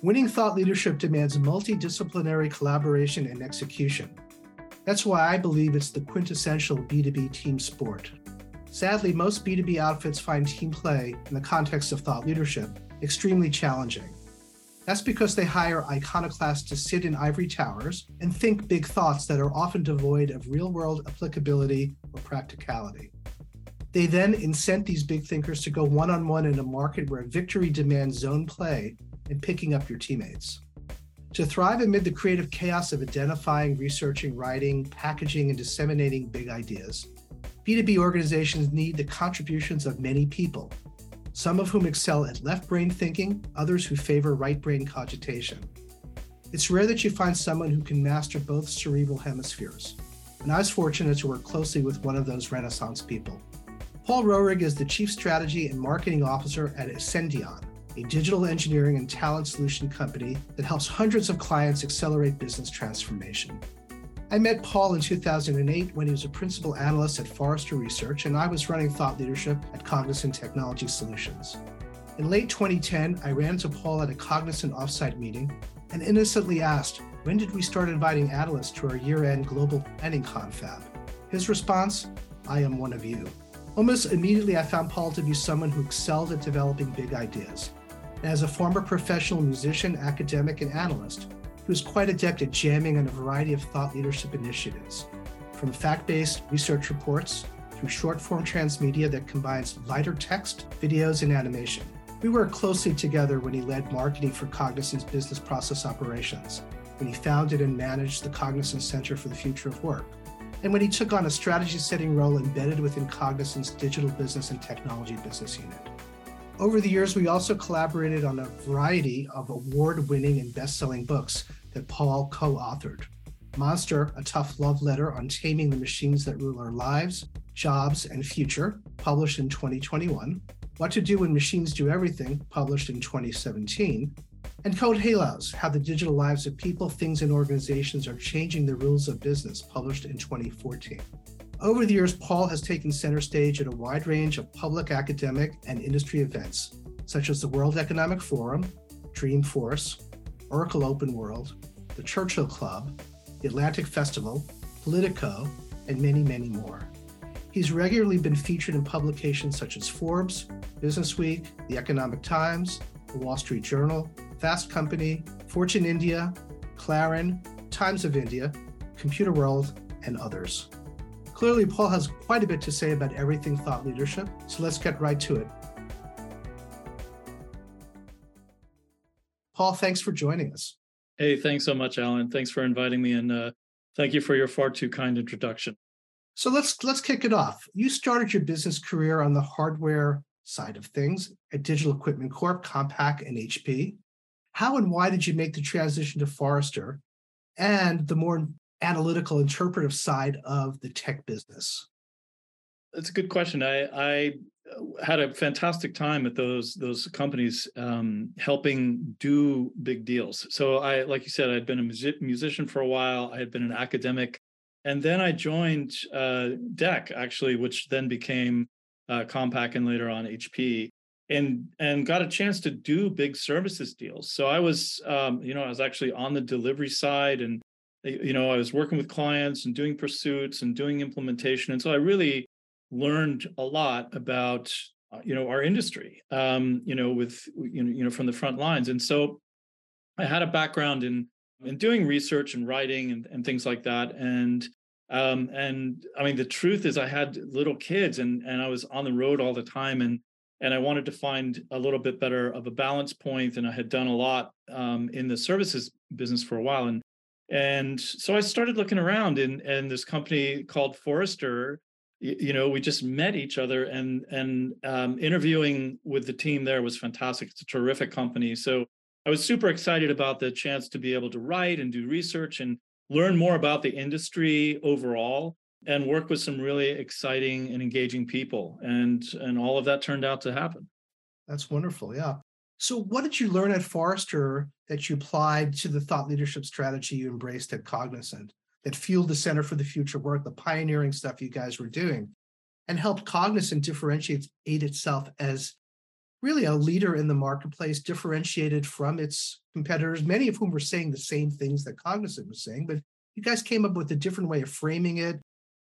Winning thought leadership demands multidisciplinary collaboration and execution. That's why I believe it's the quintessential B2B team sport. Sadly, most B2B outfits find team play in the context of thought leadership extremely challenging. That's because they hire iconoclasts to sit in ivory towers and think big thoughts that are often devoid of real world applicability or practicality. They then incent these big thinkers to go one on one in a market where victory demands zone play and picking up your teammates. To thrive amid the creative chaos of identifying, researching, writing, packaging, and disseminating big ideas, B2B organizations need the contributions of many people some of whom excel at left brain thinking, others who favor right brain cogitation. It's rare that you find someone who can master both cerebral hemispheres, and I was fortunate to work closely with one of those Renaissance people. Paul Roehrig is the Chief Strategy and Marketing Officer at Ascendion, a digital engineering and talent solution company that helps hundreds of clients accelerate business transformation. I met Paul in 2008 when he was a principal analyst at Forrester Research, and I was running thought leadership at Cognizant Technology Solutions. In late 2010, I ran into Paul at a Cognizant offsite meeting and innocently asked, When did we start inviting analysts to our year end global planning confab? His response, I am one of you. Almost immediately, I found Paul to be someone who excelled at developing big ideas. And as a former professional musician, academic, and analyst, who's quite adept at jamming on a variety of thought leadership initiatives, from fact based research reports through short form transmedia that combines lighter text, videos, and animation. We worked closely together when he led marketing for Cognizant's business process operations, when he founded and managed the Cognizant Center for the Future of Work, and when he took on a strategy setting role embedded within Cognizant's digital business and technology business unit. Over the years, we also collaborated on a variety of award winning and best selling books that Paul co authored. Monster, a tough love letter on taming the machines that rule our lives, jobs, and future, published in 2021. What to Do When Machines Do Everything, published in 2017. And Code Halos How the Digital Lives of People, Things, and Organizations Are Changing the Rules of Business, published in 2014. Over the years, Paul has taken center stage at a wide range of public, academic, and industry events, such as the World Economic Forum, Dreamforce, Oracle Open World, the Churchill Club, the Atlantic Festival, Politico, and many, many more. He's regularly been featured in publications such as Forbes, Business Week, the Economic Times, the Wall Street Journal, Fast Company, Fortune India, Clarin, Times of India, Computer World, and others. Clearly, Paul has quite a bit to say about everything thought leadership, so let's get right to it. Paul, thanks for joining us. Hey, thanks so much, Alan. Thanks for inviting me, and uh, thank you for your far too kind introduction. So let's let's kick it off. You started your business career on the hardware side of things at Digital Equipment Corp, Compaq, and HP. How and why did you make the transition to Forrester and the more analytical interpretive side of the tech business? That's a good question. I, I uh, had a fantastic time at those those companies um, helping do big deals. So I, like you said, I'd been a music, musician for a while. I had been an academic, and then I joined uh, DEC actually, which then became uh, Compaq and later on HP, and and got a chance to do big services deals. So I was, um, you know, I was actually on the delivery side and you know, I was working with clients and doing pursuits and doing implementation. And so I really learned a lot about, uh, you know, our industry, um, you know, with, you know, you know, from the front lines. And so I had a background in, in doing research and writing and, and things like that. And, um, and I mean, the truth is I had little kids and, and I was on the road all the time and, and I wanted to find a little bit better of a balance point. And I had done a lot um, in the services business for a while. And and so I started looking around and and this company called Forrester, you know, we just met each other and and um, interviewing with the team there was fantastic. It's a terrific company. So I was super excited about the chance to be able to write and do research and learn more about the industry overall and work with some really exciting and engaging people. And and all of that turned out to happen. That's wonderful. Yeah. So, what did you learn at Forrester that you applied to the thought leadership strategy you embraced at Cognizant that fueled the Center for the Future work, the pioneering stuff you guys were doing, and helped Cognizant differentiate itself as really a leader in the marketplace, differentiated from its competitors, many of whom were saying the same things that Cognizant was saying, but you guys came up with a different way of framing it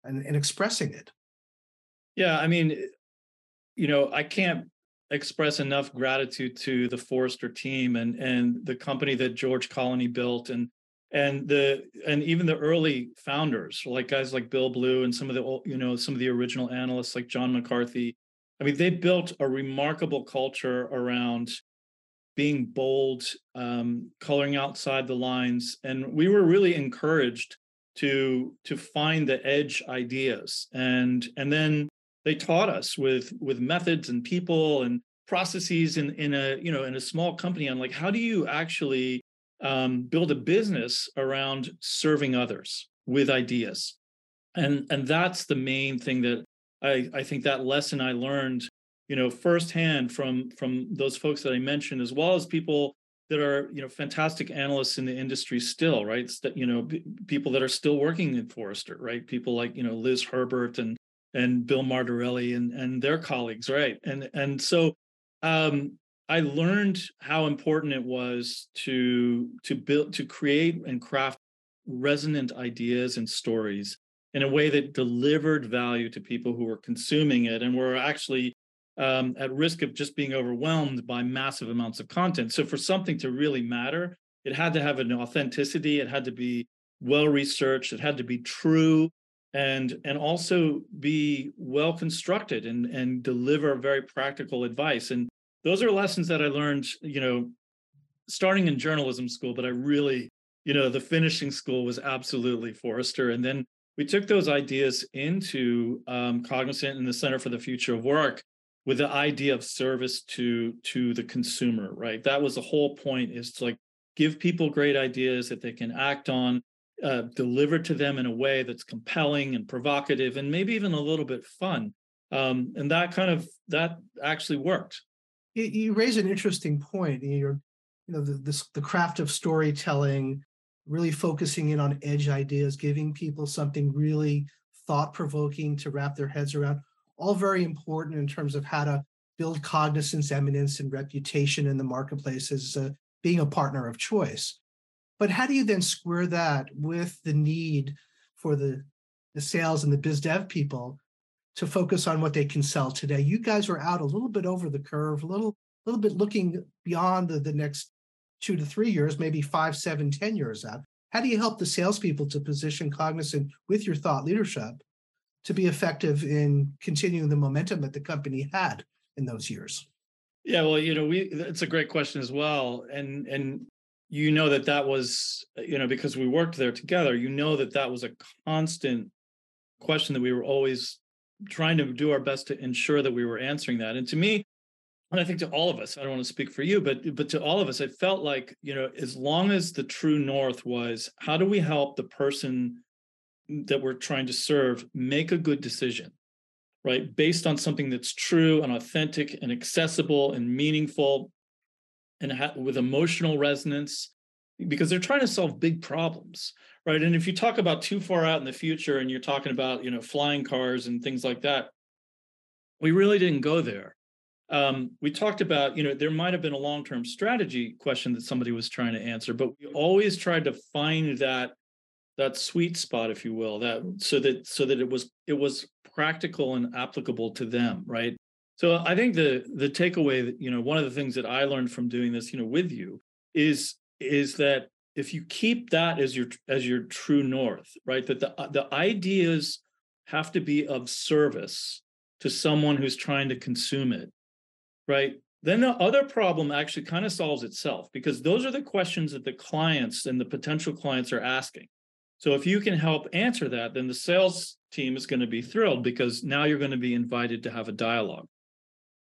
and, and expressing it. Yeah, I mean, you know, I can't express enough gratitude to the Forrester team and and the company that George Colony built and and the and even the early founders like guys like Bill Blue and some of the you know some of the original analysts like John McCarthy I mean they built a remarkable culture around being bold um, coloring outside the lines and we were really encouraged to to find the edge ideas. And and then they taught us with with methods and people and processes in in a you know in a small company on like how do you actually um, build a business around serving others with ideas? And and that's the main thing that i i think that lesson i learned you know firsthand from from those folks that i mentioned as well as people that are you know fantastic analysts in the industry still right? That you know people that are still working in forrester right? People like you know liz herbert and and bill martorelli and and their colleagues right? And and so um I learned how important it was to to build to create and craft resonant ideas and stories in a way that delivered value to people who were consuming it and were actually um, at risk of just being overwhelmed by massive amounts of content. So for something to really matter, it had to have an authenticity. It had to be well researched. It had to be true, and and also be well constructed and and deliver very practical advice. And those are lessons that I learned, you know, starting in journalism school, but I really, you know, the finishing school was absolutely Forrester. And then we took those ideas into um, Cognizant and the Center for the Future of Work with the idea of service to to the consumer, right? That was the whole point is to like give people great ideas that they can act on, uh, deliver to them in a way that's compelling and provocative and maybe even a little bit fun. Um, and that kind of that actually worked you, raise an interesting point. You're, you know, the, this, the craft of storytelling, really focusing in on edge ideas, giving people something really thought provoking to wrap their heads around. All very important in terms of how to build cognizance, eminence, and reputation in the marketplace as uh, being a partner of choice. But how do you then square that with the need for the, the sales and the biz dev people to focus on what they can sell today. You guys are out a little bit over the curve, a little, little bit looking beyond the, the next two to three years, maybe five, seven, ten years out. How do you help the salespeople to position Cognizant with your thought leadership to be effective in continuing the momentum that the company had in those years? Yeah, well, you know, we it's a great question as well, and and you know that that was you know because we worked there together, you know that that was a constant question that we were always trying to do our best to ensure that we were answering that. And to me, and I think to all of us, I don't want to speak for you, but but to all of us, it felt like you know, as long as the true north was, how do we help the person that we're trying to serve make a good decision, right, based on something that's true and authentic and accessible and meaningful, and ha- with emotional resonance, because they're trying to solve big problems right? And if you talk about too far out in the future and you're talking about you know flying cars and things like that we really didn't go there. Um, we talked about you know there might have been a long-term strategy question that somebody was trying to answer but we always tried to find that that sweet spot if you will that so that so that it was it was practical and applicable to them right? So i think the the takeaway that you know one of the things that i learned from doing this you know with you is is that if you keep that as your as your true north right that the the ideas have to be of service to someone who's trying to consume it right? Then the other problem actually kind of solves itself because those are the questions that the clients and the potential clients are asking so if you can help answer that then the sales team is going to be thrilled because now you're going to be invited to have a dialogue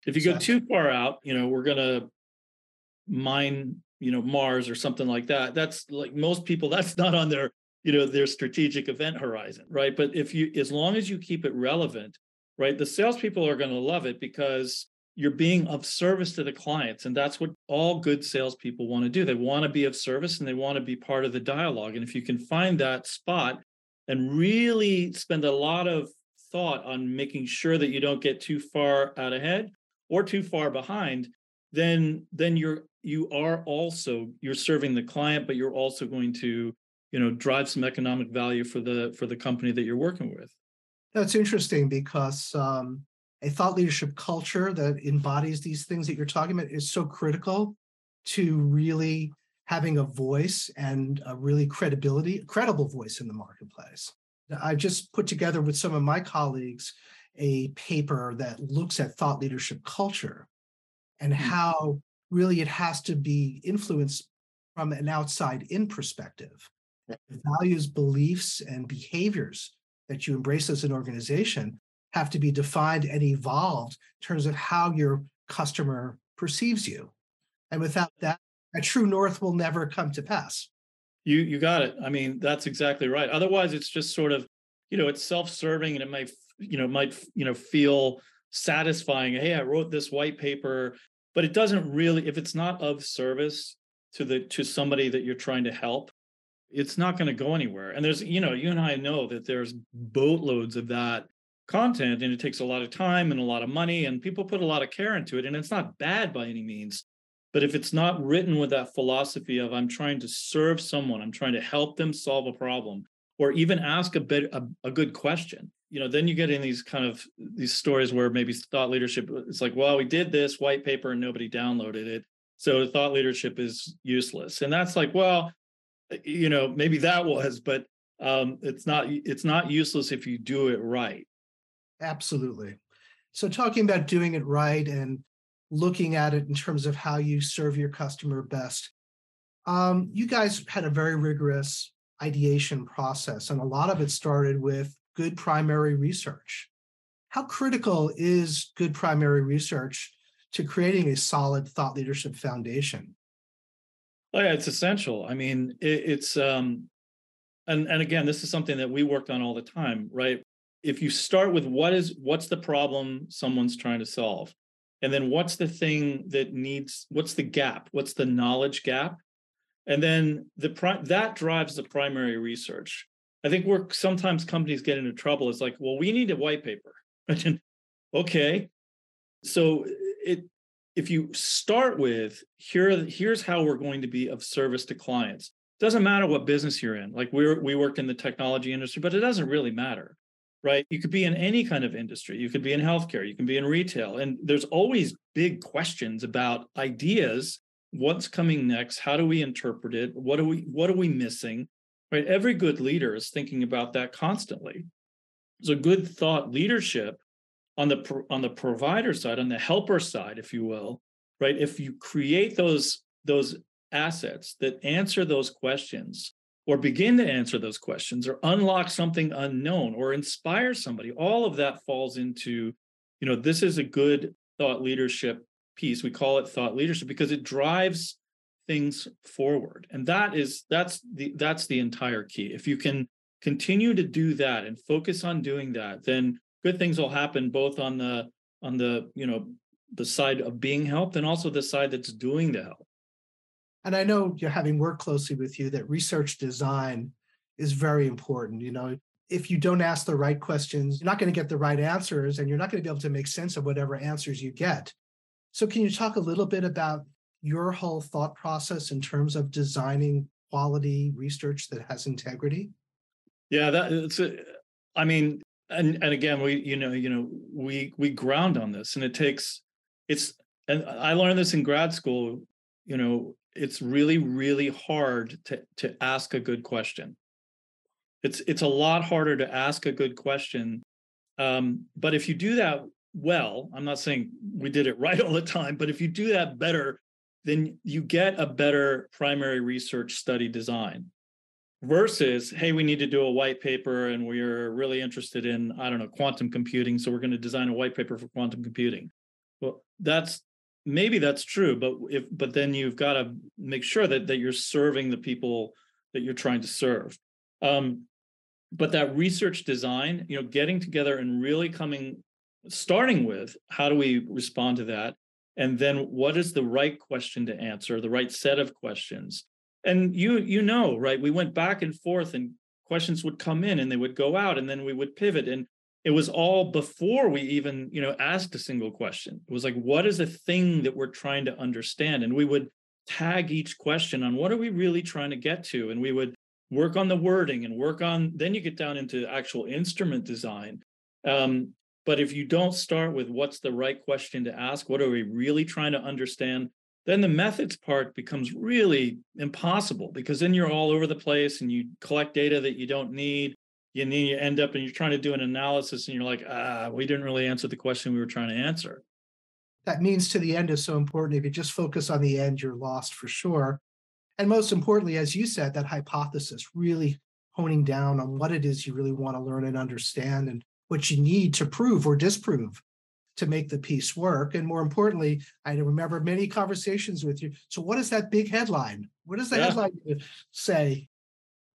if you exactly. go too far out you know we're going to mine you know mars or something like that that's like most people that's not on their you know their strategic event horizon right but if you as long as you keep it relevant right the salespeople are going to love it because you're being of service to the clients and that's what all good salespeople want to do. They want to be of service and they want to be part of the dialogue and if you can find that spot and really spend a lot of thought on making sure that you don't get too far out ahead or too far behind then then you're you are also you're serving the client but you're also going to you know drive some economic value for the for the company that you're working with. That's interesting because um, a thought leadership culture that embodies these things that you're talking about is so critical to really having a voice and a really credibility credible voice in the marketplace i've just put together with some of my colleagues a paper that looks at thought leadership culture and mm-hmm. how really it has to be influenced from an outside in perspective. The values, beliefs, and behaviors that you embrace as an organization have to be defined and evolved in terms of how your customer perceives you. And without that, a true north will never come to pass. You you got it. I mean, that's exactly right. Otherwise, it's just sort of, you know, it's self-serving and it might, you know, might, you know, feel satisfying. Hey, I wrote this white paper but it doesn't really if it's not of service to the to somebody that you're trying to help it's not going to go anywhere and there's you know you and i know that there's boatloads of that content and it takes a lot of time and a lot of money and people put a lot of care into it and it's not bad by any means but if it's not written with that philosophy of i'm trying to serve someone i'm trying to help them solve a problem or even ask a bit a, a good question you know then you get in these kind of these stories where maybe thought leadership is like well we did this white paper and nobody downloaded it so thought leadership is useless and that's like well you know maybe that was but um, it's not it's not useless if you do it right absolutely so talking about doing it right and looking at it in terms of how you serve your customer best um, you guys had a very rigorous ideation process and a lot of it started with good primary research. How critical is good primary research to creating a solid thought leadership foundation? Oh yeah, it's essential. I mean, it, it's um, and and again, this is something that we worked on all the time, right? If you start with what is what's the problem someone's trying to solve, and then what's the thing that needs, what's the gap, what's the knowledge gap, and then the that drives the primary research. I think where sometimes companies get into trouble is like, well, we need a white paper. okay. So it if you start with here, here's how we're going to be of service to clients. Doesn't matter what business you're in. Like we're we work in the technology industry, but it doesn't really matter. Right. You could be in any kind of industry. You could be in healthcare, you can be in retail. And there's always big questions about ideas. What's coming next? How do we interpret it? What are we what are we missing? right? Every good leader is thinking about that constantly. So good thought leadership on the on the provider side, on the helper side, if you will, right? If you create those those assets that answer those questions or begin to answer those questions or unlock something unknown or inspire somebody all of that falls into you know this is a good thought leadership piece. We call it thought leadership because it drives things forward. And that is that's the that's the entire key. If you can continue to do that and focus on doing that then good things will happen both on the on the you know the side of being helped and also the side that's doing the help and i know you're having worked closely with you that research design is very important you know if you don't ask the right questions you're not going to get the right answers and you're not going to be able to make sense of whatever answers you get so can you talk a little bit about your whole thought process in terms of designing quality research that has integrity? Yeah, that I mean, and and again, we you know you know we we ground on this, and it takes it's and I learned this in grad school. You know, it's really really hard to to ask a good question. It's it's a lot harder to ask a good question, um, but if you do that well, I'm not saying we did it right all the time, but if you do that better, then you get a better primary research study design versus hey we need to do a white paper and we're really interested in i don't know quantum computing so we're going to design a white paper for quantum computing well that's maybe that's true but if but then you've got to make sure that that you're serving the people that you're trying to serve. Um, but that research design you know getting together and really coming starting with how do we respond to that? And then what is the right question to answer the right set of questions? And you you know right we went back and forth and questions would come in and they would go out and then we would pivot and it was all before we even you know asked a single question. It was like what is the thing that we're trying to understand? And we would tag each question on what are we really trying to get to? And we would work on the wording and work on then you get down into actual instrument design. Um, but if you don't start with what's the right question to ask what are we really trying to understand? Then the methods part becomes really impossible because then you're all over the place and you collect data that you don't need you need you end up and you're trying to do an analysis and you're like ah we didn't really answer the question we were trying to answer. That means to the end is so important. If you just focus on the end you're lost for sure. And most importantly as you said that hypothesis really honing down on what it is you really want to learn and understand and what you need to prove or disprove to make the piece work. And more importantly i remember many conversations with you. So what is that big headline what does the yeah. headline say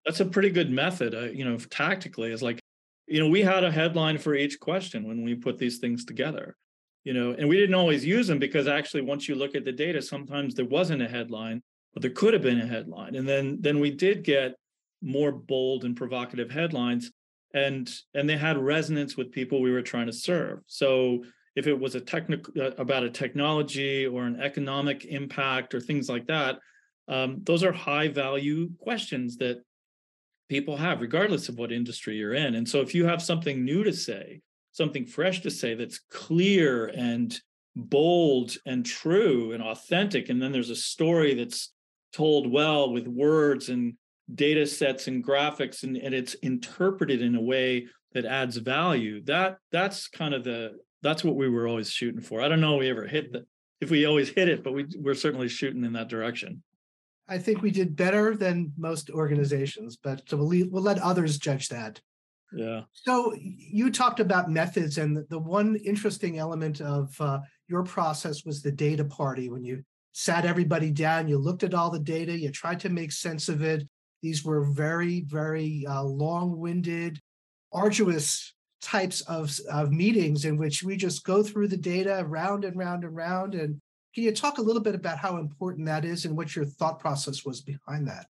that's a pretty good method uh, you know tactically is like you know we had a headline for each question when we put these things together you know and we didn't always use them because actually once you look at the data sometimes there wasn't a headline but there could have been a headline and then then we did get more bold and provocative headlines and and they had resonance with people we were trying to serve. So if it was a technical uh, about a technology or an economic impact or things like that um, those are high value questions that people have, regardless of what industry you're in. And so if you have something new to say, something fresh to say that's clear and bold and true and authentic, and then there's a story that's told well with words and data sets and graphics and, and it's interpreted in a way that adds value that that's kind of the that's what we were always shooting for i don't know if we ever hit the if we always hit it but we we're certainly shooting in that direction I think we did better than most organizations, but we'll, leave, we'll let others judge that. Yeah. So you talked about methods, and the one interesting element of uh, your process was the data party. When you sat everybody down, you looked at all the data, you tried to make sense of it. These were very, very uh, long-winded, arduous types of, of meetings in which we just go through the data round and round and round and can you talk a little bit about how important that is and what your thought process was behind that?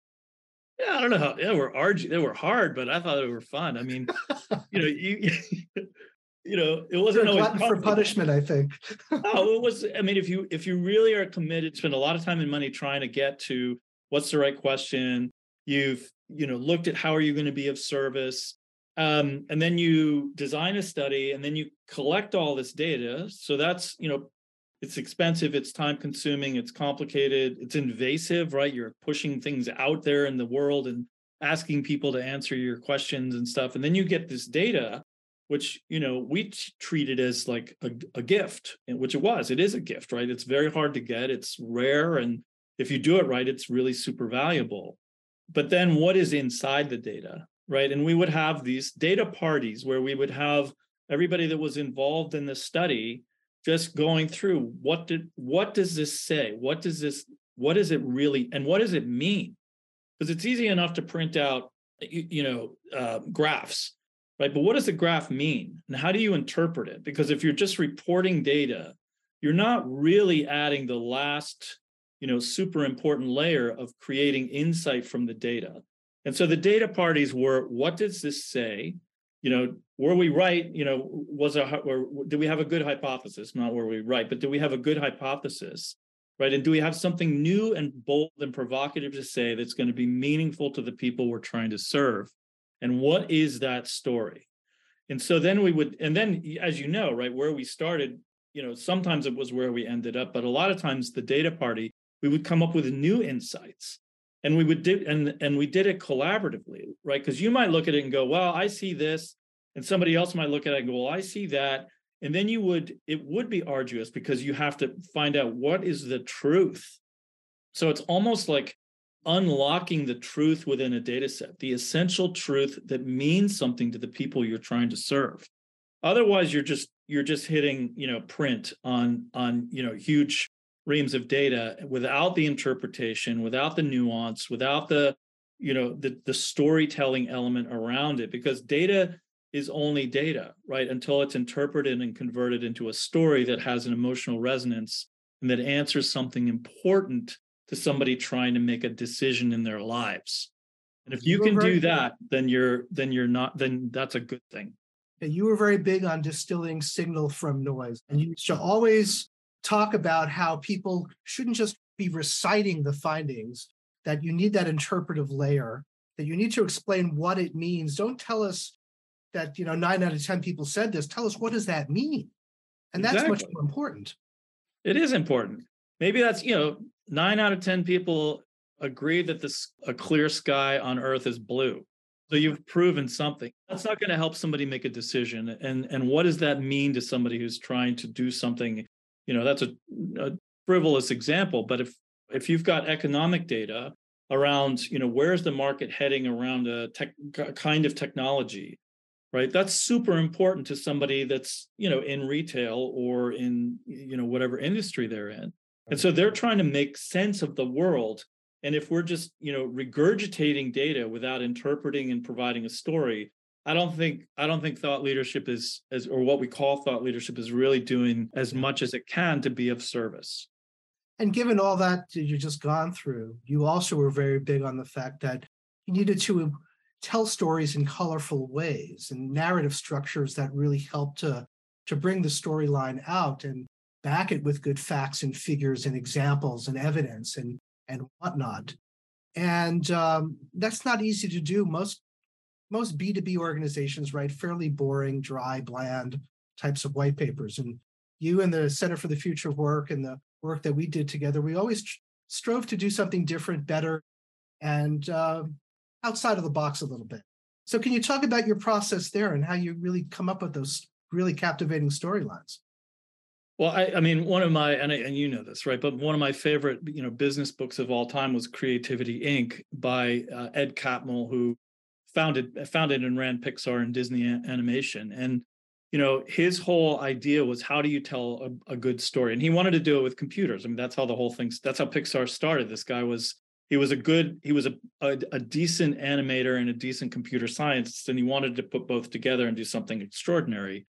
Yeah, I don't know how they were arg- they were hard, but I thought they were fun. I mean, you know, you you know, it wasn't always for punishment. I think. no, it was. I mean, if you if you really are committed, spend a lot of time and money trying to get to what's the right question. You've you know looked at how are you going to be of service, um, and then you design a study, and then you collect all this data. So that's you know it's expensive, it's time consuming, it's complicated, it's invasive, right? You're pushing things out there in the world and asking people to answer your questions and stuff. And then you get this data, which, you know, we t- treat it as like a, a gift, which it was. It is a gift, right? It's very hard to get, it's rare. And if you do it right, it's really super valuable. But then what is inside the data, right? And we would have these data parties where we would have everybody that was involved in the study just going through what did what does this say? What does this what does it really and what does it mean? Because it's easy enough to print out you, you know uh, graphs right? But what does the graph mean? And how do you interpret it? Because if you're just reporting data you're not really adding the last you know super important layer of creating insight from the data. And so the data parties were what does this say you know, were we right? You know, was a or do we have a good hypothesis? Not were we right, but do we have a good hypothesis? Right. And do we have something new and bold and provocative to say that's going to be meaningful to the people we're trying to serve? And what is that story? And so then we would, and then as you know, right, where we started, you know, sometimes it was where we ended up, but a lot of times the data party, we would come up with new insights and we would do and and we did it collaboratively right? Because you might look at it and go well i see this and somebody else might look at it and go well i see that. And then you would it would be arduous because you have to find out what is the truth. So it's almost like unlocking the truth within a data set the essential truth that means something to the people you're trying to serve. Otherwise you're just you're just hitting you know print on on you know huge reams of data without the interpretation without the nuance without the you know the the storytelling element around it because data is only data right? Until it's interpreted and converted into a story that has an emotional resonance and that answers something important to somebody trying to make a decision in their lives. And if you can do that then you're then you're not then that's a good thing. You were very big on distilling signal from noise. And you should always talk about how people shouldn't just be reciting the findings, that you need that interpretive layer, that you need to explain what it means. Don't tell us that, you know, nine out of 10 people said this. Tell us what does that mean? And that's exactly. much more important. It is important. Maybe that's, you know, nine out of 10 people agree that this a clear sky on earth is blue. So you've proven something. That's not going to help somebody make a decision. And and what does that mean to somebody who's trying to do something? You know, that's a, a frivolous example, but if if you've got economic data around, you know, where's the market heading around a tech, kind of technology, right? That's super important to somebody that's, you know, in retail or in, you know, whatever industry they're in. And so they're trying to make sense of the world and if we're just, you know, regurgitating data without interpreting and providing a story, I don't think I don't think thought leadership is as or what we call thought leadership is really doing as much as it can to be of service. And given all that you just gone through, you also were very big on the fact that you needed to tell stories in colorful ways and narrative structures that really help to to bring the storyline out and back it with good facts and figures and examples and evidence and and whatnot. And um, that's not easy to do. Most most B2B organizations write fairly boring, dry, bland types of white papers. And you and the Center for the Future Work and the work that we did together, we always strove to do something different, better, and uh, outside of the box a little bit. So, can you talk about your process there and how you really come up with those really captivating storylines? Well, I, I, mean, one of my and, I, and you know this, right? But one of my favorite, you know, business books of all time was Creativity Inc. by uh, Ed Catmull, who founded founded and ran Pixar and Disney Animation. And you know, his whole idea was how do you tell a, a good story? And he wanted to do it with computers. I mean, that's how the whole thing. That's how Pixar started. This guy was he was a good he was a, a, a decent animator and a decent computer scientist, and he wanted to put both together and do something extraordinary.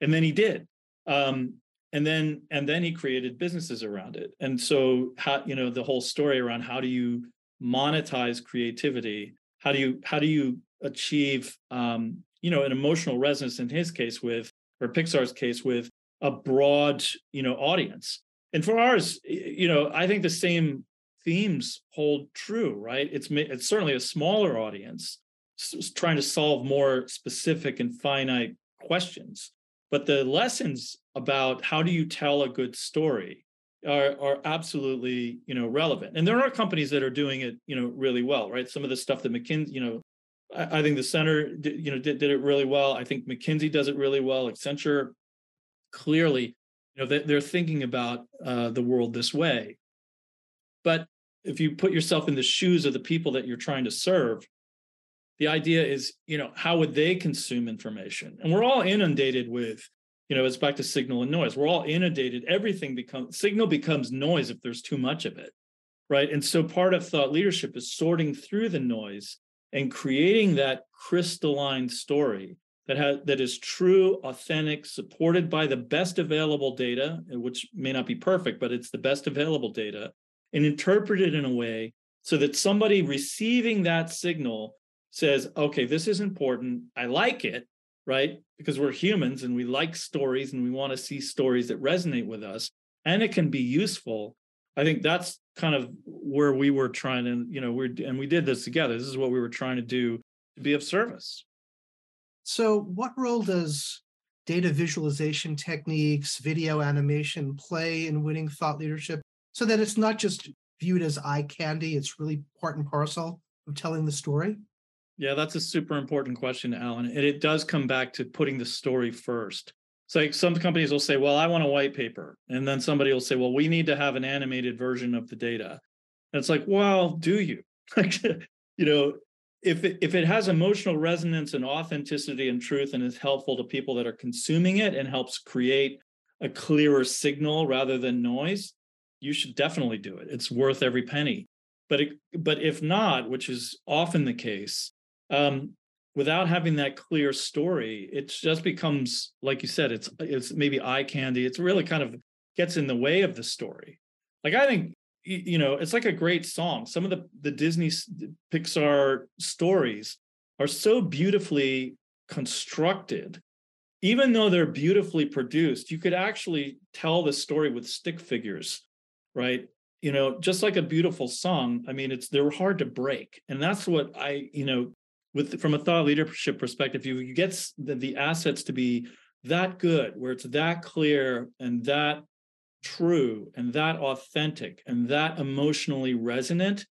And then he did. Um, and then and then he created businesses around it and so how you know the whole story around how do you monetize creativity how do you how do you achieve um, you know an emotional resonance in his case with or pixar's case with a broad you know audience. And for ours you know i think the same themes hold true right? It's it's certainly a smaller audience trying to solve more specific and finite questions. But the lessons about how do you tell a good story are, are absolutely you know relevant. And there are companies that are doing it you know really well right? Some of the stuff that mckinsey you know i, think the center did, you know did, did it really well. I think mckinsey does it really well. Accenture clearly you know they, they're thinking about uh, the world this way. But if you put yourself in the shoes of the people that you're trying to serve the idea is you know how would they consume information? And we're all inundated with you know it's back to signal and noise. We're all inundated. Everything becomes signal becomes noise if there's too much of it right? And so part of thought leadership is sorting through the noise and creating that crystalline story that has that is true authentic supported by the best available data which may not be perfect but it's the best available data and interpreted in a way so that somebody receiving that signal says okay this is important i like it right? Because we're humans and we like stories and we want to see stories that resonate with us and it can be useful. I think that's kind of where we were trying to, you know, we're and we did this together. This is what we were trying to do to be of service. So, what role does data visualization techniques, video animation play in winning thought leadership so that it's not just viewed as eye candy, it's really part and parcel of telling the story? Yeah, that's a super important question, Alan. And it does come back to putting the story first. It's like some companies will say, well, I want a white paper. And then somebody will say, well, we need to have an animated version of the data. And it's like, well, do you? Like, you know, if it, if it has emotional resonance and authenticity and truth and is helpful to people that are consuming it and helps create a clearer signal rather than noise, you should definitely do it. It's worth every penny. But it, but if not, which is often the case, um, without having that clear story, it just becomes, like you said, it's it's maybe eye candy. It's really kind of gets in the way of the story. Like I think you know, it's like a great song. Some of the the Disney Pixar stories are so beautifully constructed even though they're beautifully produced, you could actually tell the story with stick figures, right? You know, just like a beautiful song. I mean, it's they're hard to break, and that's what I, you know, with from a thought leadership perspective, you, you get the, the assets to be that good, where it's that clear and that true and that authentic and that emotionally resonant.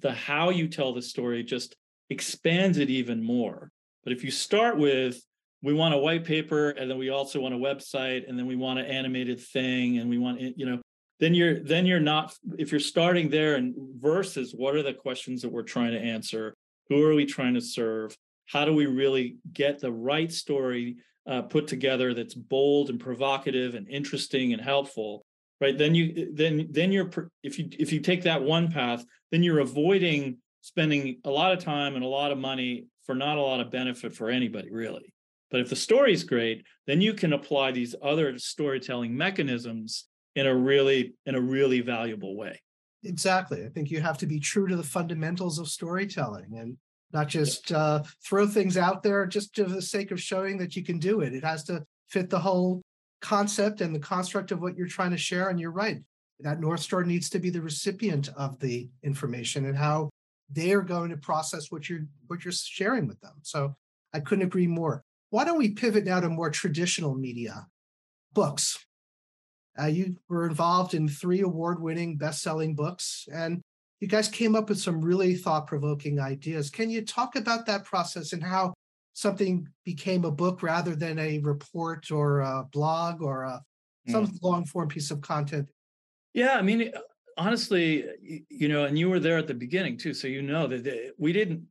The how you tell the story just expands it even more. But if you start with we want a white paper and then we also want a website and then we want an animated thing and we want you know then you're then you're not if you're starting there and versus what are the questions that we're trying to answer who are we trying to serve? How do we really get the right story uh, put together that's bold and provocative and interesting and helpful right? Then you then then you're if you if you take that one path then you're avoiding spending a lot of time and a lot of money for not a lot of benefit for anybody really. But if the story's great, then you can apply these other storytelling mechanisms in a really in a really valuable way. Exactly. I think you have to be true to the fundamentals of storytelling and not just uh, throw things out there just for the sake of showing that you can do it. It has to fit the whole concept and the construct of what you're trying to share. And you're right. That North Star needs to be the recipient of the information and how they are going to process what you're what you're sharing with them. So I couldn't agree more. Why don't we pivot now to more traditional media? Books. Uh, you were involved in three award winning best selling books, and you guys came up with some really thought provoking ideas. Can you talk about that process and how something became a book rather than a report or a blog or a, some mm. long form piece of content? Yeah, I mean, honestly, you know, and you were there at the beginning too, so you know that we didn't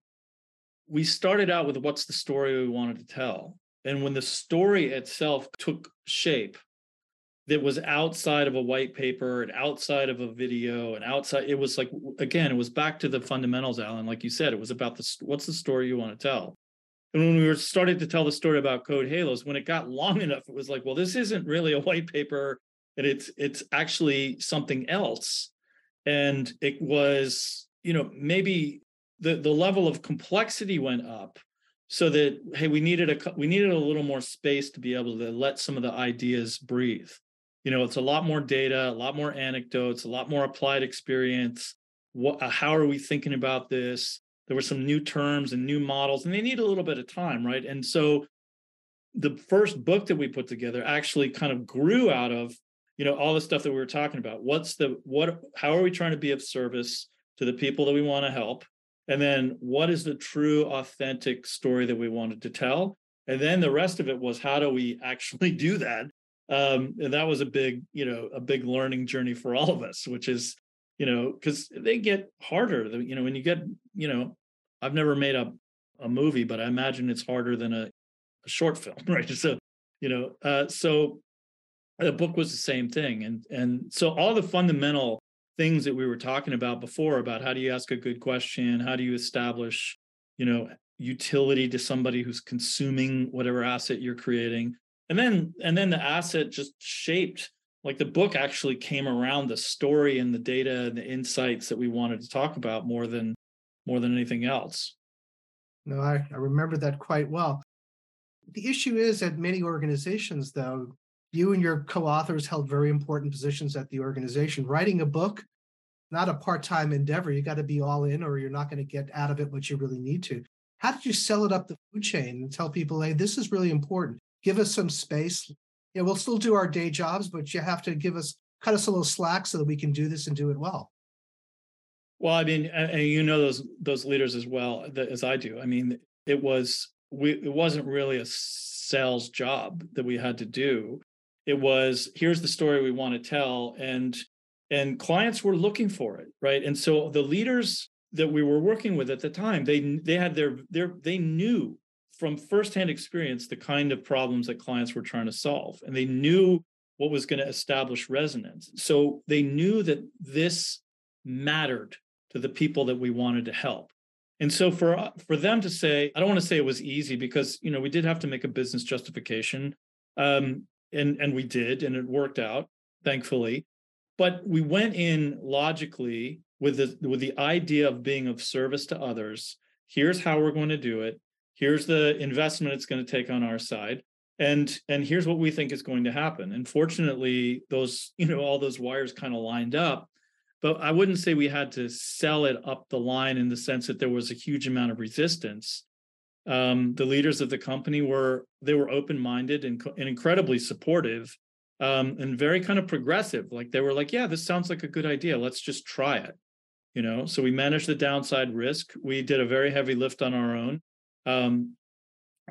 we started out with what's the story we wanted to tell. And when the story itself took shape, that was outside of a white paper and outside of a video and outside, it was like, again, it was back to the fundamentals, Alan. Like you said, it was about the what's the story you want to tell. And when we were starting to tell the story about Code Halos, when it got long enough, it was like, well, this isn't really a white paper, and it's it's actually something else. And it was, you know, maybe the the level of complexity went up so that hey we needed a we needed a little more space to be able to let some of the ideas breathe you know it's a lot more data a lot more anecdotes a lot more applied experience. What uh, how are we thinking about this? There were some new terms and new models and they need a little bit of time right? And so the first book that we put together actually kind of grew out of you know all the stuff that we were talking about. What's the what how are we trying to be of service to the people that we want to help? And then what is the true authentic story that we wanted to tell? And then the rest of it was how do we actually do that um, and that was a big you know a big learning journey for all of us which is you know because they get harder you know when you get you know i've never made a, a movie but i imagine it's harder than a, a short film right? So you know uh, so the book was the same thing. And and so all the fundamental things that we were talking about before about how do you ask a good question how do you establish you know utility to somebody who's consuming whatever asset you're creating and then and then the asset just shaped like the book actually came around the story and the data and the insights that we wanted to talk about more than more than anything else no i, I remember that quite well the issue is at many organizations though you and your co-authors held very important positions at the organization. Writing a book, not a part-time endeavor. You got to be all in, or you're not going to get out of it what you really need to. How did you sell it up the food chain and tell people, hey, this is really important? Give us some space. Yeah, we'll still do our day jobs, but you have to give us cut us a little slack so that we can do this and do it well. Well, I mean, and you know those those leaders as well as I do. I mean, it was we it wasn't really a sales job that we had to do it was here's the story we want to tell and and clients were looking for it right and so the leaders that we were working with at the time they they had their their they knew from firsthand experience the kind of problems that clients were trying to solve and they knew what was going to establish resonance. So they knew that this mattered to the people that we wanted to help. And so for for them to say i don't want to say it was easy because you know we did have to make a business justification um, and and we did and it worked out thankfully. But we went in logically with the with the idea of being of service to others. Here's how we're going to do it here's the investment it's going to take on our side and and here's what we think is going to happen. And fortunately those you know all those wires kind of lined up but i wouldn't say we had to sell it up the line in the sense that there was a huge amount of resistance. Um, the leaders of the company were they were open-minded and, and incredibly supportive um, and very kind of progressive. Like they were like yeah this sounds like a good idea. Let's just try it you know? So we managed the downside risk. We did a very heavy lift on our own um,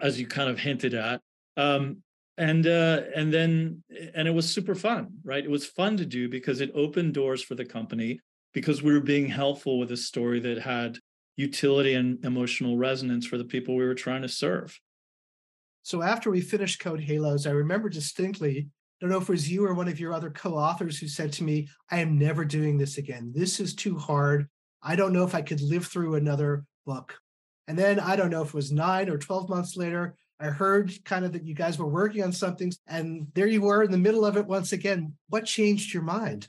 as you kind of hinted at um, and uh, and then and it was super fun, right? It was fun to do because it opened doors for the company because we were being helpful with a story that had utility and emotional resonance for the people we were trying to serve. So after we finished Code Halos, I remember distinctly, I don't know if it was you or one of your other co-authors who said to me, I am never doing this again. This is too hard. I don't know if I could live through another book. And then I don't know if it was nine or 12 months later, I heard kind of that you guys were working on something, and there you were in the middle of it once again. What changed your mind?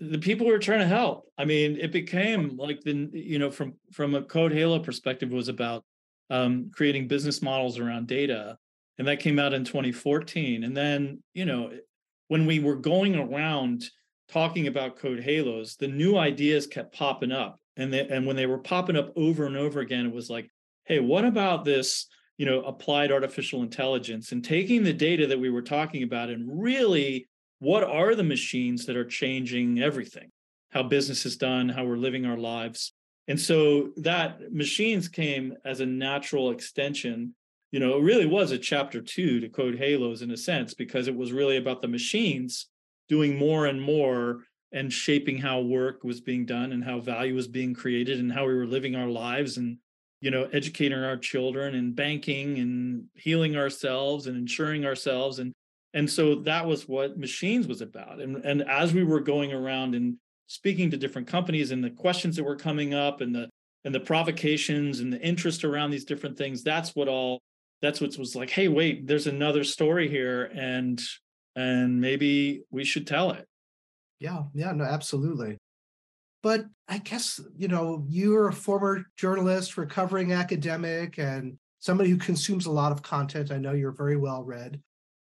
The people were trying to help. I mean, it became like the you know from from a Code Halo perspective was about um, creating business models around data, and that came out in 2014. And then you know when we were going around talking about Code Halos, the new ideas kept popping up, and they, and when they were popping up over and over again, it was like, hey, what about this? you know applied artificial intelligence and taking the data that we were talking about and really what are the machines that are changing everything how business is done how we're living our lives and so that machines came as a natural extension you know it really was a chapter two to code halos in a sense because it was really about the machines doing more and more and shaping how work was being done and how value was being created and how we were living our lives and you know educating our children and banking and healing ourselves and insuring ourselves. And and so that was what machines was about. And and as we were going around and speaking to different companies and the questions that were coming up and the and the provocations and the interest around these different things that's what all that's what was like hey wait there's another story here and and maybe we should tell it yeah yeah no absolutely but I guess, you know, you're a former journalist, recovering academic, and somebody who consumes a lot of content. I know you're very well read.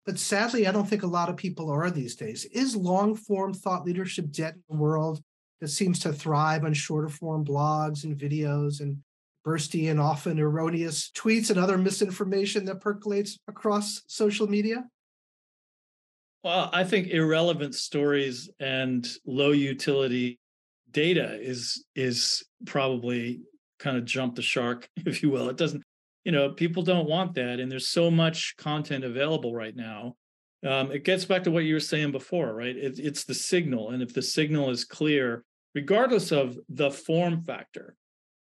But sadly, I don't think a lot of people are these days. Is long form thought leadership dead in a world that seems to thrive on shorter form blogs and videos and bursty and often erroneous tweets and other misinformation that percolates across social media? Well, I think irrelevant stories and low utility data is is probably kind of jump the shark, if you will. It doesn't, you know, people don't want that, and there's so much content available right now. Um, it gets back to what you were saying before, right? It, it's the signal, and if the signal is clear, regardless of the form factor,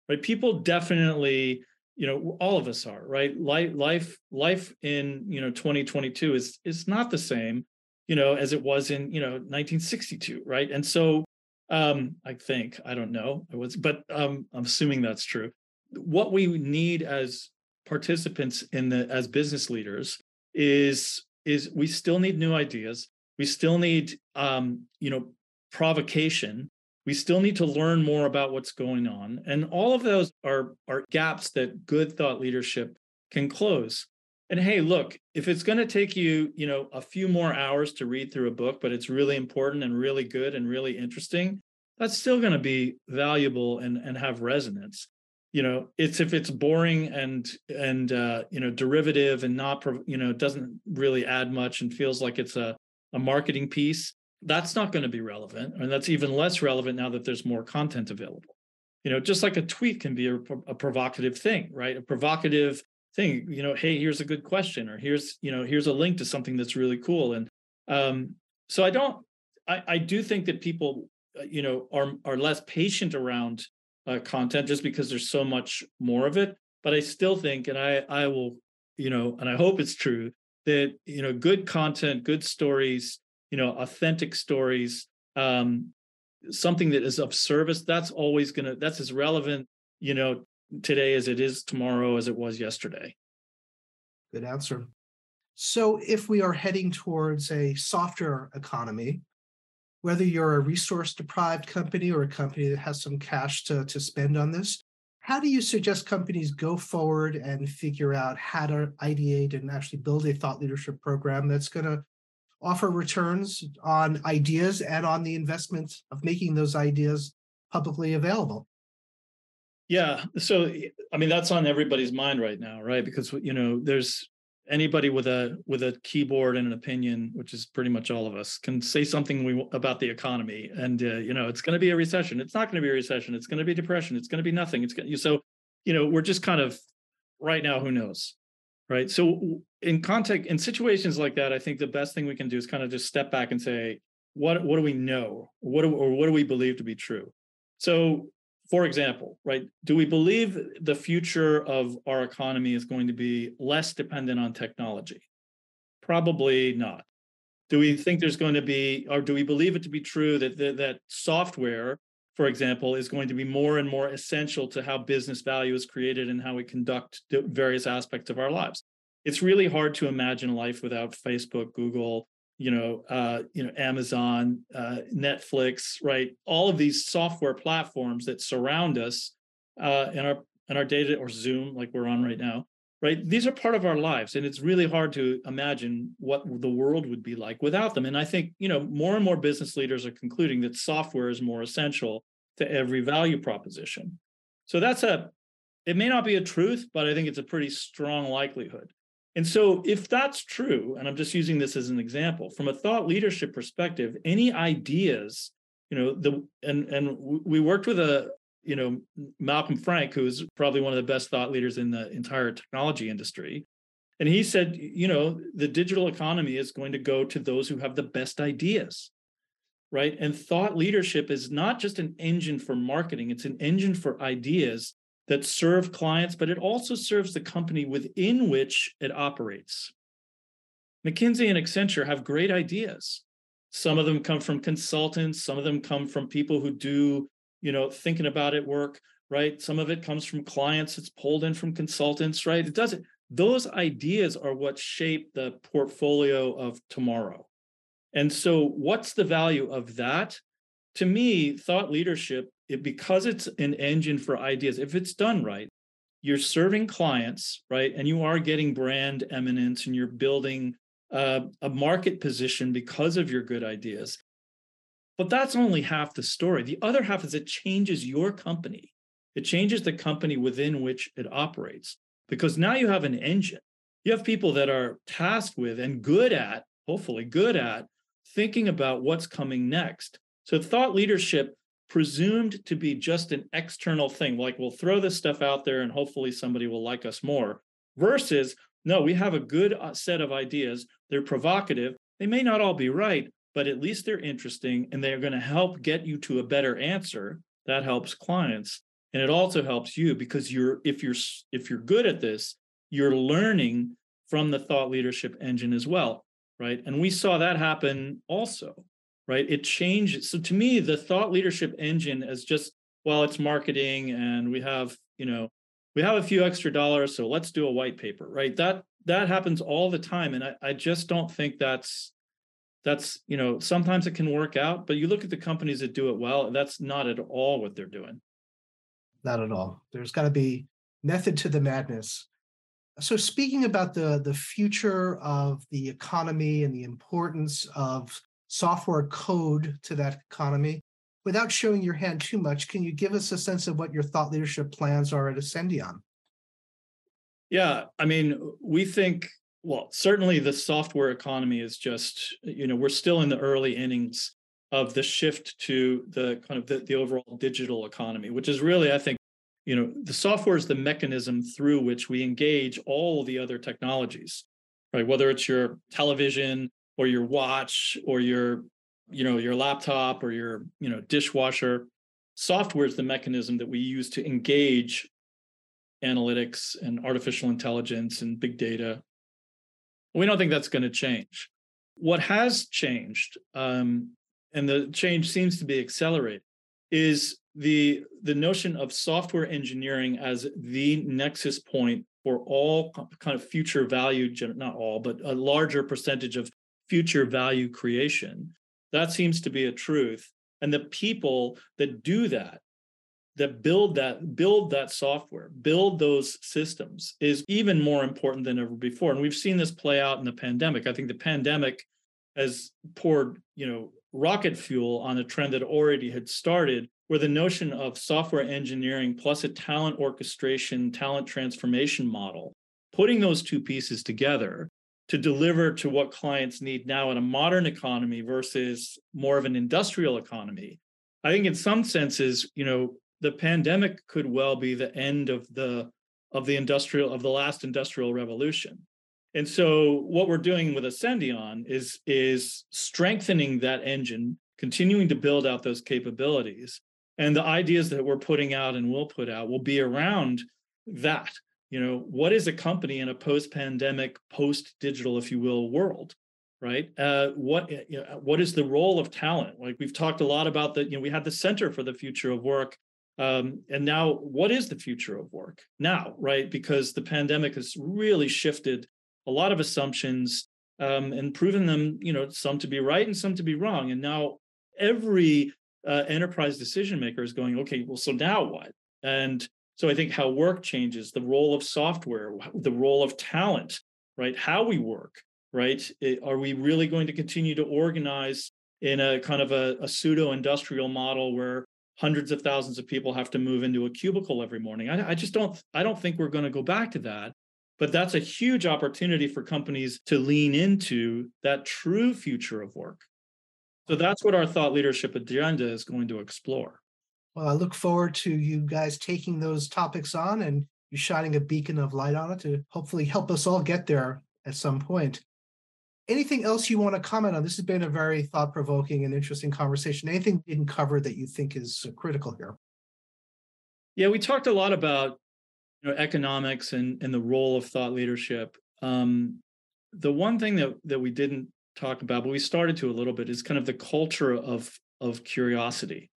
right? People definitely, you know, all of us are, right? Life, life, life in you know 2022 is is not the same, you know, as it was in you know 1962, right? And so um, I think I don't know. I was, but um, I'm assuming that's true. What we need as participants in the as business leaders is is we still need new ideas. We still need um, you know provocation. We still need to learn more about what's going on, and all of those are are gaps that good thought leadership can close. And hey, look, if it's going to take you, you know, a few more hours to read through a book, but it's really important and really good and really interesting, that's still going to be valuable and and have resonance. You know, it's if it's boring and and uh, you know derivative and not you know doesn't really add much and feels like it's a a marketing piece, that's not going to be relevant, and that's even less relevant now that there's more content available. You know, just like a tweet can be a, a provocative thing, right? A provocative thing you know hey here's a good question or here's you know here's a link to something that's really cool. And um so i don't i i do think that people uh, you know are are less patient around uh, content just because there's so much more of it. But i still think and i i will you know and i hope it's true that you know good content good stories you know authentic stories um something that is of service that's always going to that's as relevant you know today as it is tomorrow as it was yesterday. Good answer. So, if we are heading towards a softer economy, whether you're a resource deprived company or a company that has some cash to, to spend on this, how do you suggest companies go forward and figure out how to ideate and actually build a thought leadership program that's going to offer returns on ideas and on the investment of making those ideas publicly available? Yeah. So, I mean, that's on everybody's mind right now, right? Because, you know, there's anybody with a with a keyboard and an opinion which is pretty much all of us can say something we, about the economy and uh, you know it's going to be a recession. It's not going to be a recession. It's going to be depression. It's going to be nothing. It's going so you know we're just kind of right now who knows right? So in context in situations like that i think the best thing we can do is kind of just step back and say what what do we know? What do, or what do we believe to be true? So for example, right, do we believe the future of our economy is going to be less dependent on technology? Probably not. Do we think there's going to be, or do we believe it to be true that that, that software, for example, is going to be more and more essential to how business value is created and how we conduct various aspects of our lives? It's really hard to imagine life without Facebook, Google, you know, uh, you know, Amazon, uh, Netflix, right? All of these software platforms that surround us uh, in our in our data or Zoom, like we're on right now, right? These are part of our lives, and it's really hard to imagine what the world would be like without them. And I think you know more and more business leaders are concluding that software is more essential to every value proposition. So that's a it may not be a truth, but I think it's a pretty strong likelihood. And so, if that's true, and I'm just using this as an example, from a thought leadership perspective, any ideas, you know, the and and we worked with a, you know, Malcolm Frank, who's probably one of the best thought leaders in the entire technology industry. And he said, you know, the digital economy is going to go to those who have the best ideas. Right. And thought leadership is not just an engine for marketing, it's an engine for ideas that serve clients, but it also serves the company within which it operates. McKinsey and Accenture have great ideas. Some of them come from consultants, some of them come from people who do, you know, thinking about it work, right? Some of it comes from clients, it's pulled in from consultants, right? It doesn't, those ideas are what shape the portfolio of tomorrow. And so, what's the value of that? To me, thought leadership it, because it's an engine for ideas, if it's done right, you're serving clients, right? And you are getting brand eminence and you're building uh, a market position because of your good ideas. But that's only half the story. The other half is it changes your company. It changes the company within which it operates because now you have an engine. You have people that are tasked with and good at, hopefully, good at thinking about what's coming next. So, thought leadership presumed to be just an external thing, like we'll throw this stuff out there and hopefully somebody will like us more, versus no, we have a good uh, set of ideas. They're provocative. They may not all be right, but at least they're interesting and they're going to help get you to a better answer. That helps clients. And it also helps you because you're if you're if you're good at this, you're learning from the thought leadership engine as well, right? And we saw that happen also right? It changes. So to me, the thought leadership engine is just, well, it's marketing and we have, you know, we have a few extra dollars, so let's do a white paper, right? That that happens all the time. And I, I just don't think that's that's, you know, sometimes it can work out, but you look at the companies that do it well, that's not at all what they're doing. Not at all. There's got to be method to the madness. So speaking about the the future of the economy and the importance of software code to that economy. Without showing your hand too much, can you give us a sense of what your thought leadership plans are at Ascendion? Yeah, I mean, we think, well, certainly the software economy is just, you know, we're still in the early innings of the shift to the kind of the, the overall digital economy, which is really, I think, you know, the software is the mechanism through which we engage all the other technologies, right? Whether it's your television, or your watch or your you know your laptop or your you know dishwasher. Software is the mechanism that we use to engage analytics and artificial intelligence and big data. We don't think that's going to change. What has changed um, and the change seems to be accelerated is the the notion of software engineering as the nexus point for all kind of future value not all but a larger percentage of future value creation. That seems to be a truth. And the people that do that, that build that build that software build those systems is even more important than ever before and we've seen this play out in the pandemic i think the pandemic has poured you know rocket fuel on a trend that already had started where the notion of software engineering plus a talent orchestration talent transformation model putting those two pieces together to deliver to what clients need now in a modern economy versus more of an industrial economy. I think in some senses you know the pandemic could well be the end of the of the industrial of the last industrial revolution. And so what we're doing with ascendion is is strengthening that engine continuing to build out those capabilities. And the ideas that we're putting out and will put out will be around that you know what is a company in a post-pandemic post-digital if you will world right uh, what you know, what is the role of talent like we've talked a lot about that you know we had the center for the future of work um, and now, what is the future of work now, right? Because the pandemic has really shifted a lot of assumptions um, and proven them, you know, some to be right and some to be wrong. And now every uh, enterprise decision maker is going, okay, well, so now what? And so I think how work changes, the role of software, the role of talent, right? How we work, right? Are we really going to continue to organize in a kind of a, a pseudo industrial model where hundreds of thousands of people have to move into a cubicle every morning. I, I just don't I don't think we're going to go back to that. But that's a huge opportunity for companies to lean into that true future of work. So that's what our thought leadership agenda is going to explore. Well, I look forward to you guys taking those topics on and you shining a beacon of light on it to hopefully help us all get there at some point anything else you want to comment on? This has been a very thought provoking and interesting conversation. Anything we didn't cover that you think is uh, critical here? Yeah, we talked a lot about you know, economics and, and the role of thought leadership. Um, the one thing that, that we didn't talk about, but we started to a little bit, is kind of the culture of, of curiosity.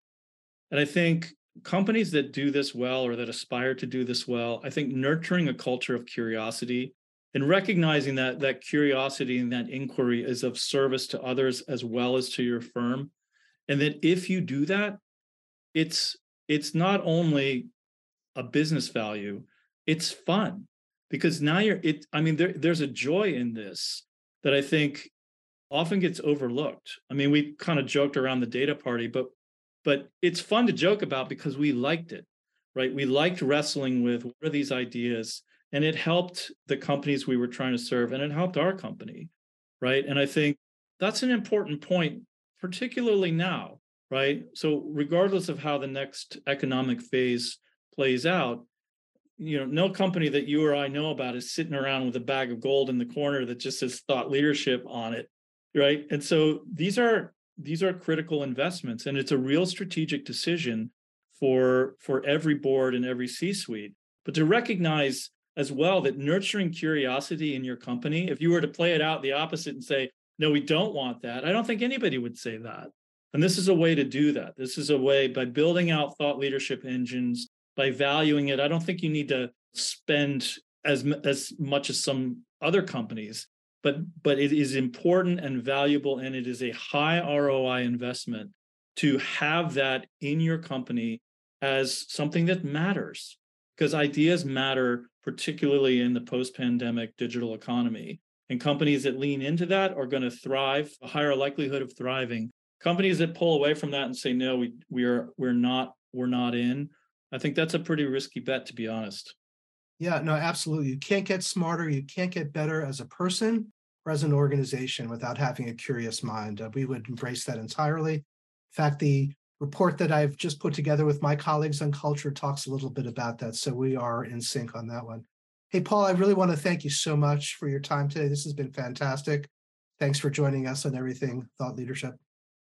And I think companies that do this well or that aspire to do this well, I think nurturing a culture of curiosity and recognizing that that curiosity and that inquiry is of service to others as well as to your firm. And that if you do that it's it's not only a business value it's fun. Because now you're it i mean there, there's a joy in this that i think often gets overlooked. I mean we kind of joked around the data party but but it's fun to joke about because we liked it right? We liked wrestling with what are these ideas? And it helped the companies we were trying to serve and it helped our company right? And i think that's an important point particularly now right? So regardless of how the next economic phase plays out you know no company that you or i know about is sitting around with a bag of gold in the corner that just says thought leadership on it right? And so these are these are critical investments and it's a real strategic decision for for every board and every c suite but to recognize as well that nurturing curiosity in your company, if you were to play it out the opposite and say, no, we don't want that, I don't think anybody would say that. And this is a way to do that. This is a way by building out thought leadership engines, by valuing it. I don't think you need to spend as, as much as some other companies, but, but it is important and valuable, and it is a high ROI investment to have that in your company as something that matters because ideas matter particularly in the post-pandemic digital economy. And companies that lean into that are going to thrive, a higher likelihood of thriving. Companies that pull away from that and say, no, we we are we're not, we're not in. I think that's a pretty risky bet, to be honest. Yeah, no, absolutely. You can't get smarter, you can't get better as a person or as an organization without having a curious mind. Uh, we would embrace that entirely. In fact, the report that I've just put together with my colleagues on culture talks a little bit about that. So we are in sync on that one. Hey, Paul, I really want to thank you so much for your time today. This has been fantastic. Thanks for joining us on everything thought leadership.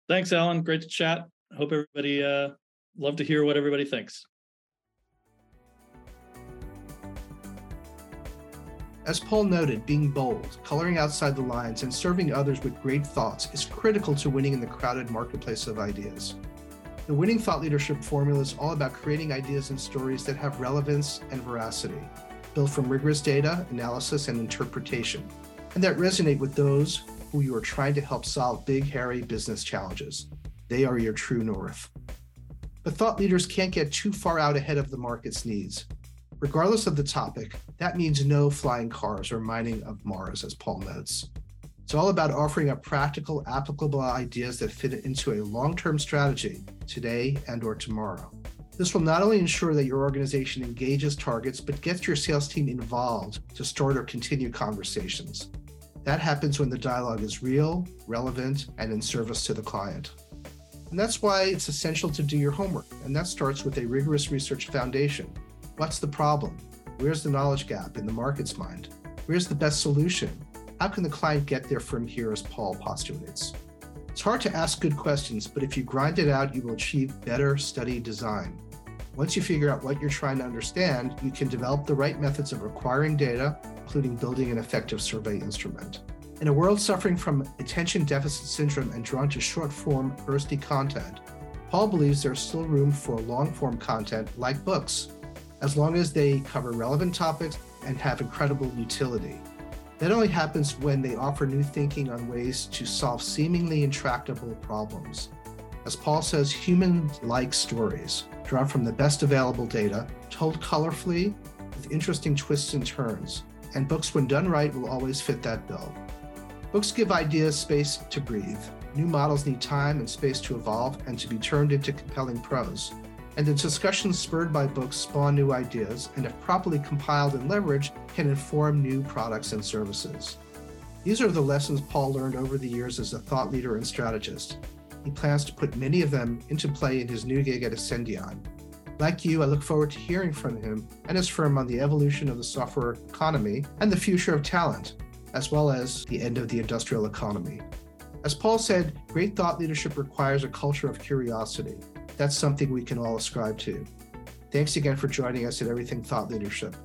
Thanks, Alan. Great to chat. Hope everybody uh, love to hear what everybody thinks. As Paul noted, being bold, coloring outside the lines, and serving others with great thoughts is critical to winning in the crowded marketplace of ideas. The winning thought leadership formula is all about creating ideas and stories that have relevance and veracity, built from rigorous data, analysis, and interpretation, and that resonate with those who you are trying to help solve big, hairy business challenges. They are your true north. But thought leaders can't get too far out ahead of the market's needs. Regardless of the topic, that means no flying cars or mining of Mars, as Paul notes. It's all about offering up practical, applicable ideas that fit into a long-term strategy today and or tomorrow. This will not only ensure that your organization engages targets, but gets your sales team involved to start or continue conversations. That happens when the dialogue is real, relevant, and in service to the client. And that's why it's essential to do your homework. And that starts with a rigorous research foundation. What's the problem? Where's the knowledge gap in the market's mind? Where's the best solution? How can the client get there from here, as Paul postulates? It's hard to ask good questions, but if you grind it out, you will achieve better study design. Once you figure out what you're trying to understand, you can develop the right methods of acquiring data, including building an effective survey instrument. In a world suffering from attention deficit syndrome and drawn to short form, bursty content, Paul believes there's still room for long form content like books, as long as they cover relevant topics and have incredible utility. That only happens when they offer new thinking on ways to solve seemingly intractable problems. As Paul says, humans like stories drawn from the best available data, told colorfully with interesting twists and turns. And books, when done right, will always fit that bill. Books give ideas space to breathe. New models need time and space to evolve and to be turned into compelling prose. And the discussions spurred by books spawn new ideas, and if properly compiled and leveraged, can inform new products and services. These are the lessons Paul learned over the years as a thought leader and strategist. He plans to put many of them into play in his new gig at Ascendion. Like you, I look forward to hearing from him and his firm on the evolution of the software economy and the future of talent, as well as the end of the industrial economy. As Paul said, great thought leadership requires a culture of curiosity. That's something we can all ascribe to. Thanks again for joining us at Everything Thought Leadership.